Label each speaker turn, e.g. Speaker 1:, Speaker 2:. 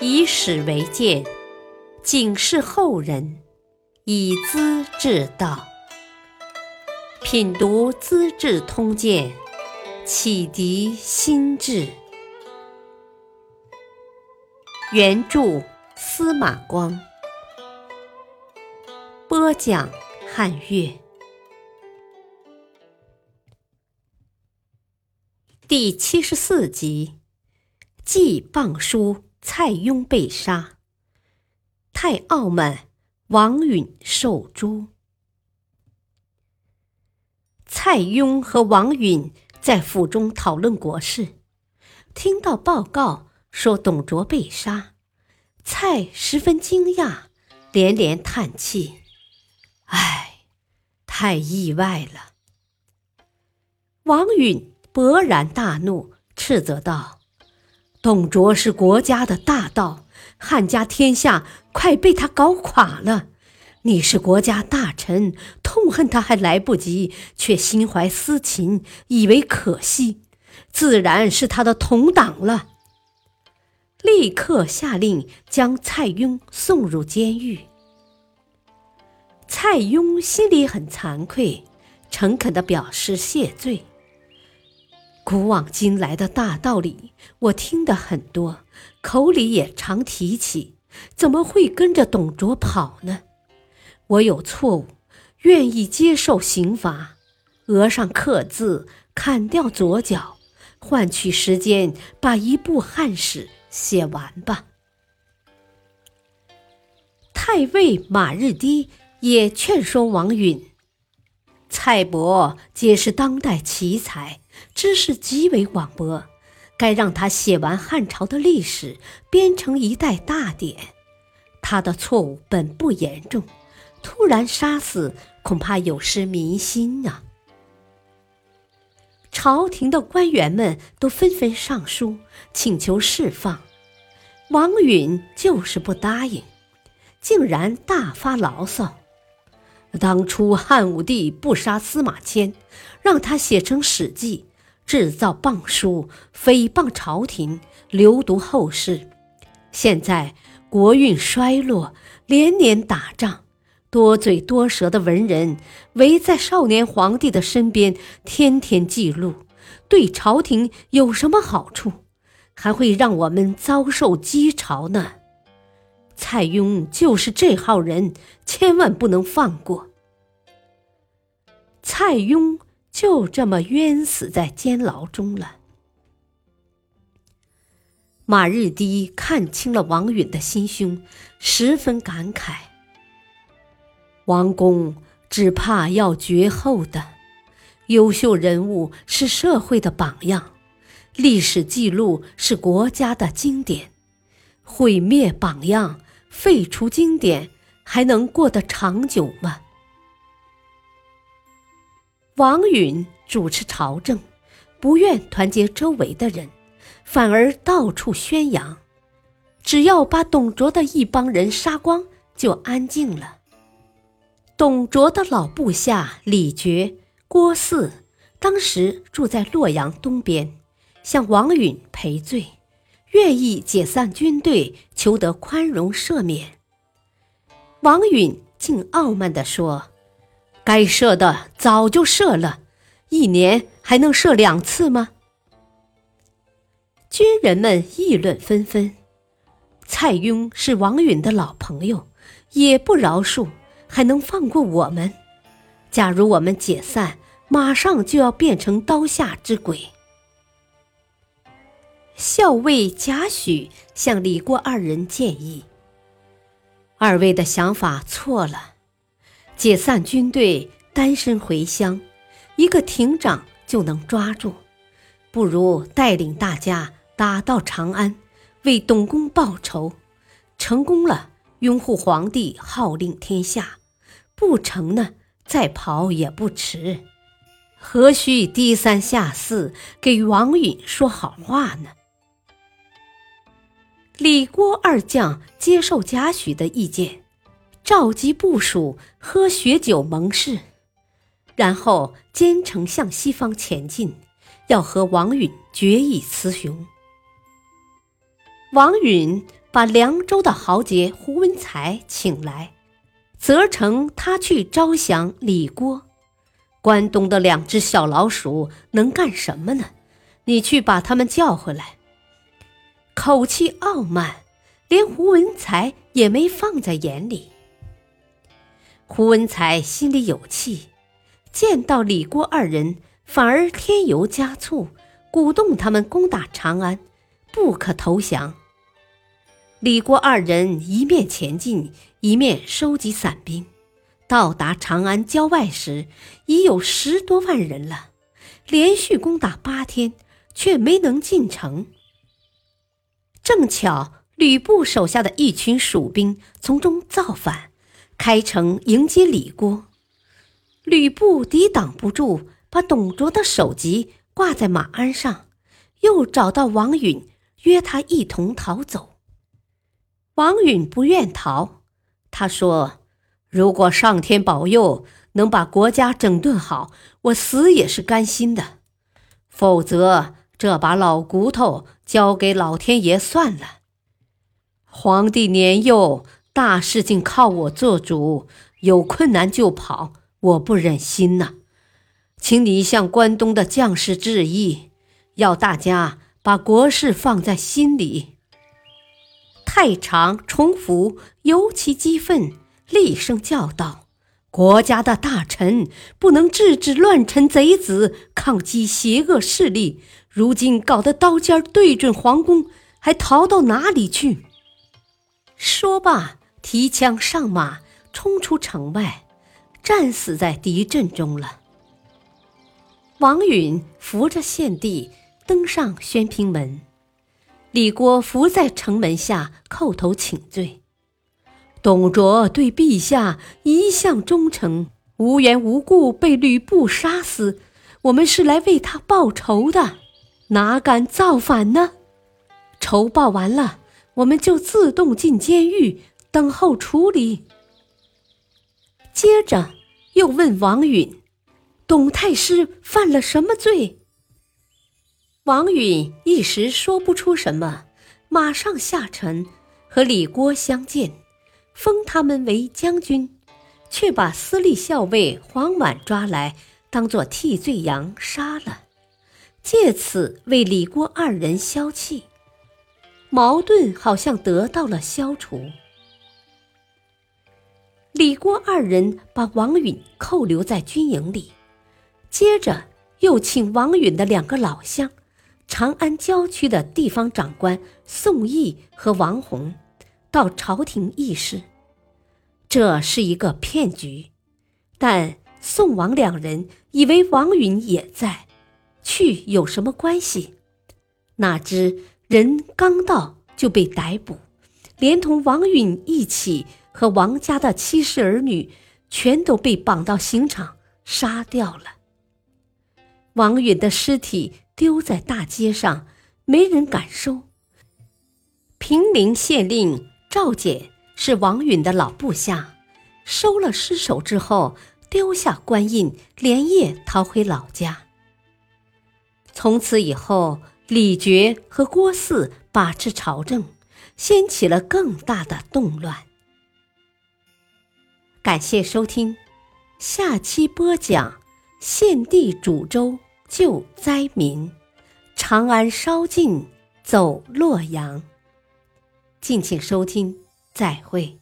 Speaker 1: 以史为鉴，警示后人，以资治道。品读《资治通鉴》，启迪心智。原著司马光，播讲汉乐。第七十四集，祭谤书蔡邕被杀，太傲慢，王允受诛。蔡邕和王允在府中讨论国事，听到报告说董卓被杀，蔡十分惊讶，连连叹气：“唉，太意外了。”王允。勃然大怒，斥责道：“董卓是国家的大盗，汉家天下快被他搞垮了。你是国家大臣，痛恨他还来不及，却心怀私情，以为可惜，自然是他的同党了。”立刻下令将蔡邕送入监狱。蔡邕心里很惭愧，诚恳地表示谢罪。古往今来的大道理，我听得很多，口里也常提起，怎么会跟着董卓跑呢？我有错误，愿意接受刑罚，额上刻字，砍掉左脚，换取时间把一部汉史写完吧。太尉马日低也劝说王允，蔡伯皆是当代奇才。知识极为广博，该让他写完汉朝的历史，编成一代大典。他的错误本不严重，突然杀死，恐怕有失民心啊！朝廷的官员们都纷纷上书请求释放，王允就是不答应，竟然大发牢骚。当初汉武帝不杀司马迁，让他写成《史记》，制造谤书，诽谤朝廷，流毒后世。现在国运衰落，连年打仗，多嘴多舌的文人围在少年皇帝的身边，天天记录，对朝廷有什么好处？还会让我们遭受讥嘲呢？蔡邕就是这号人，千万不能放过。蔡邕就这么冤死在监牢中了。马日低看清了王允的心胸，十分感慨：王公只怕要绝后的。优秀人物是社会的榜样，历史记录是国家的经典。毁灭榜样，废除经典，还能过得长久吗？王允主持朝政，不愿团结周围的人，反而到处宣扬，只要把董卓的一帮人杀光，就安静了。董卓的老部下李傕、郭汜，当时住在洛阳东边，向王允赔罪，愿意解散军队，求得宽容赦免。王允竟傲慢地说。该射的早就射了，一年还能射两次吗？军人们议论纷纷。蔡邕是王允的老朋友，也不饶恕，还能放过我们？假如我们解散，马上就要变成刀下之鬼。校尉贾诩向李郭二人建议：“二位的想法错了。”解散军队，单身回乡，一个亭长就能抓住。不如带领大家打到长安，为董公报仇。成功了，拥护皇帝，号令天下；不成呢，再跑也不迟。何须低三下四给王允说好话呢？李郭二将接受贾诩的意见。召集部属喝血酒盟誓，然后兼程向西方前进，要和王允决一雌雄。王允把凉州的豪杰胡文才请来，责成他去招降李郭。关东的两只小老鼠能干什么呢？你去把他们叫回来。口气傲慢，连胡文才也没放在眼里。胡文才心里有气，见到李郭二人，反而添油加醋，鼓动他们攻打长安，不可投降。李郭二人一面前进，一面收集散兵，到达长安郊外时，已有十多万人了。连续攻打八天，却没能进城。正巧吕布手下的一群蜀兵从中造反。开城迎接李郭，吕布抵挡不住，把董卓的首级挂在马鞍上，又找到王允，约他一同逃走。王允不愿逃，他说：“如果上天保佑，能把国家整顿好，我死也是甘心的；否则，这把老骨头交给老天爷算了。皇帝年幼。”大事情靠我做主，有困难就跑，我不忍心呐，请你向关东的将士致意，要大家把国事放在心里。太常、重福尤其激愤，厉声叫道：“国家的大臣不能制止乱臣贼子抗击邪恶势力，如今搞得刀尖对准皇宫，还逃到哪里去？”说罢。提枪上马，冲出城外，战死在敌阵中了。王允扶着献帝登上宣平门，李郭伏在城门下叩头请罪。董卓对陛下一向忠诚，无缘无故被吕布杀死，我们是来为他报仇的，哪敢造反呢？仇报完了，我们就自动进监狱。等候处理。接着又问王允：“董太师犯了什么罪？”王允一时说不出什么，马上下臣和李郭相见，封他们为将军，却把司隶校尉黄琬抓来，当作替罪羊杀了，借此为李郭二人消气，矛盾好像得到了消除。李郭二人把王允扣留在军营里，接着又请王允的两个老乡，长安郊区的地方长官宋义和王弘，到朝廷议事。这是一个骗局，但宋王两人以为王允也在，去有什么关系？哪知人刚到就被逮捕，连同王允一起。和王家的妻室儿女全都被绑到刑场杀掉了。王允的尸体丢在大街上，没人敢收。平陵县令赵简是王允的老部下，收了尸首之后，丢下官印，连夜逃回老家。从此以后，李傕和郭汜把持朝政，掀起了更大的动乱。感谢收听，下期播讲：献帝煮粥救灾民，长安烧尽走洛阳。敬请收听，再会。